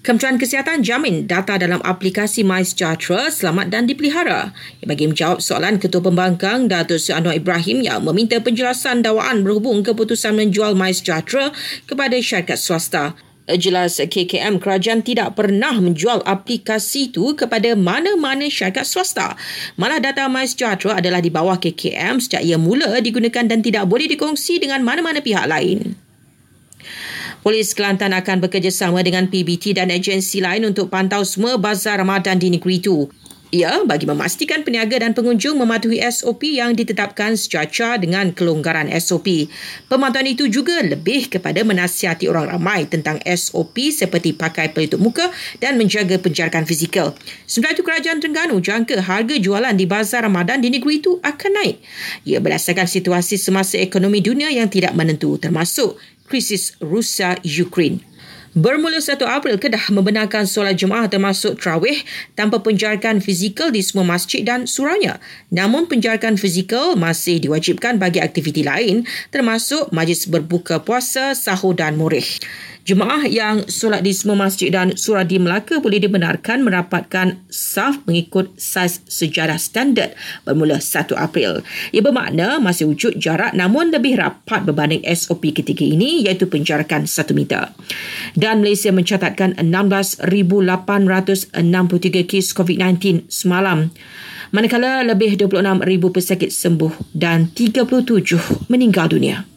Kementerian Kesihatan jamin data dalam aplikasi MySejahtera selamat dan dipelihara. Bagi menjawab soalan Ketua Pembangkang Datuk Seri Anwar Ibrahim yang meminta penjelasan dakwaan berhubung keputusan menjual MySejahtera kepada syarikat swasta. Jelas KKM kerajaan tidak pernah menjual aplikasi itu kepada mana-mana syarikat swasta. Malah data MySejahtera adalah di bawah KKM sejak ia mula digunakan dan tidak boleh dikongsi dengan mana-mana pihak lain. Polis Kelantan akan bekerjasama dengan PBT dan agensi lain untuk pantau semua bazar Ramadan di negeri itu. Ia bagi memastikan peniaga dan pengunjung mematuhi SOP yang ditetapkan sejajar dengan kelonggaran SOP. Pemantauan itu juga lebih kepada menasihati orang ramai tentang SOP seperti pakai pelitup muka dan menjaga penjarakan fizikal. Sementara itu, Kerajaan Terengganu jangka harga jualan di bazar Ramadan di negeri itu akan naik. Ia berdasarkan situasi semasa ekonomi dunia yang tidak menentu termasuk krisis Rusia-Ukraine. Bermula 1 April, Kedah membenarkan solat jemaah termasuk terawih tanpa penjarakan fizikal di semua masjid dan suraunya. Namun penjarakan fizikal masih diwajibkan bagi aktiviti lain termasuk majlis berbuka puasa, sahur dan murih. Jemaah yang solat di semua masjid dan surau di Melaka boleh dibenarkan merapatkan saf mengikut saiz sejarah standard bermula 1 April. Ia bermakna masih wujud jarak namun lebih rapat berbanding SOP ketiga ini iaitu penjarakan 1 meter. Dan Malaysia mencatatkan 16,863 kes COVID-19 semalam. Manakala lebih 26,000 pesakit sembuh dan 37 meninggal dunia.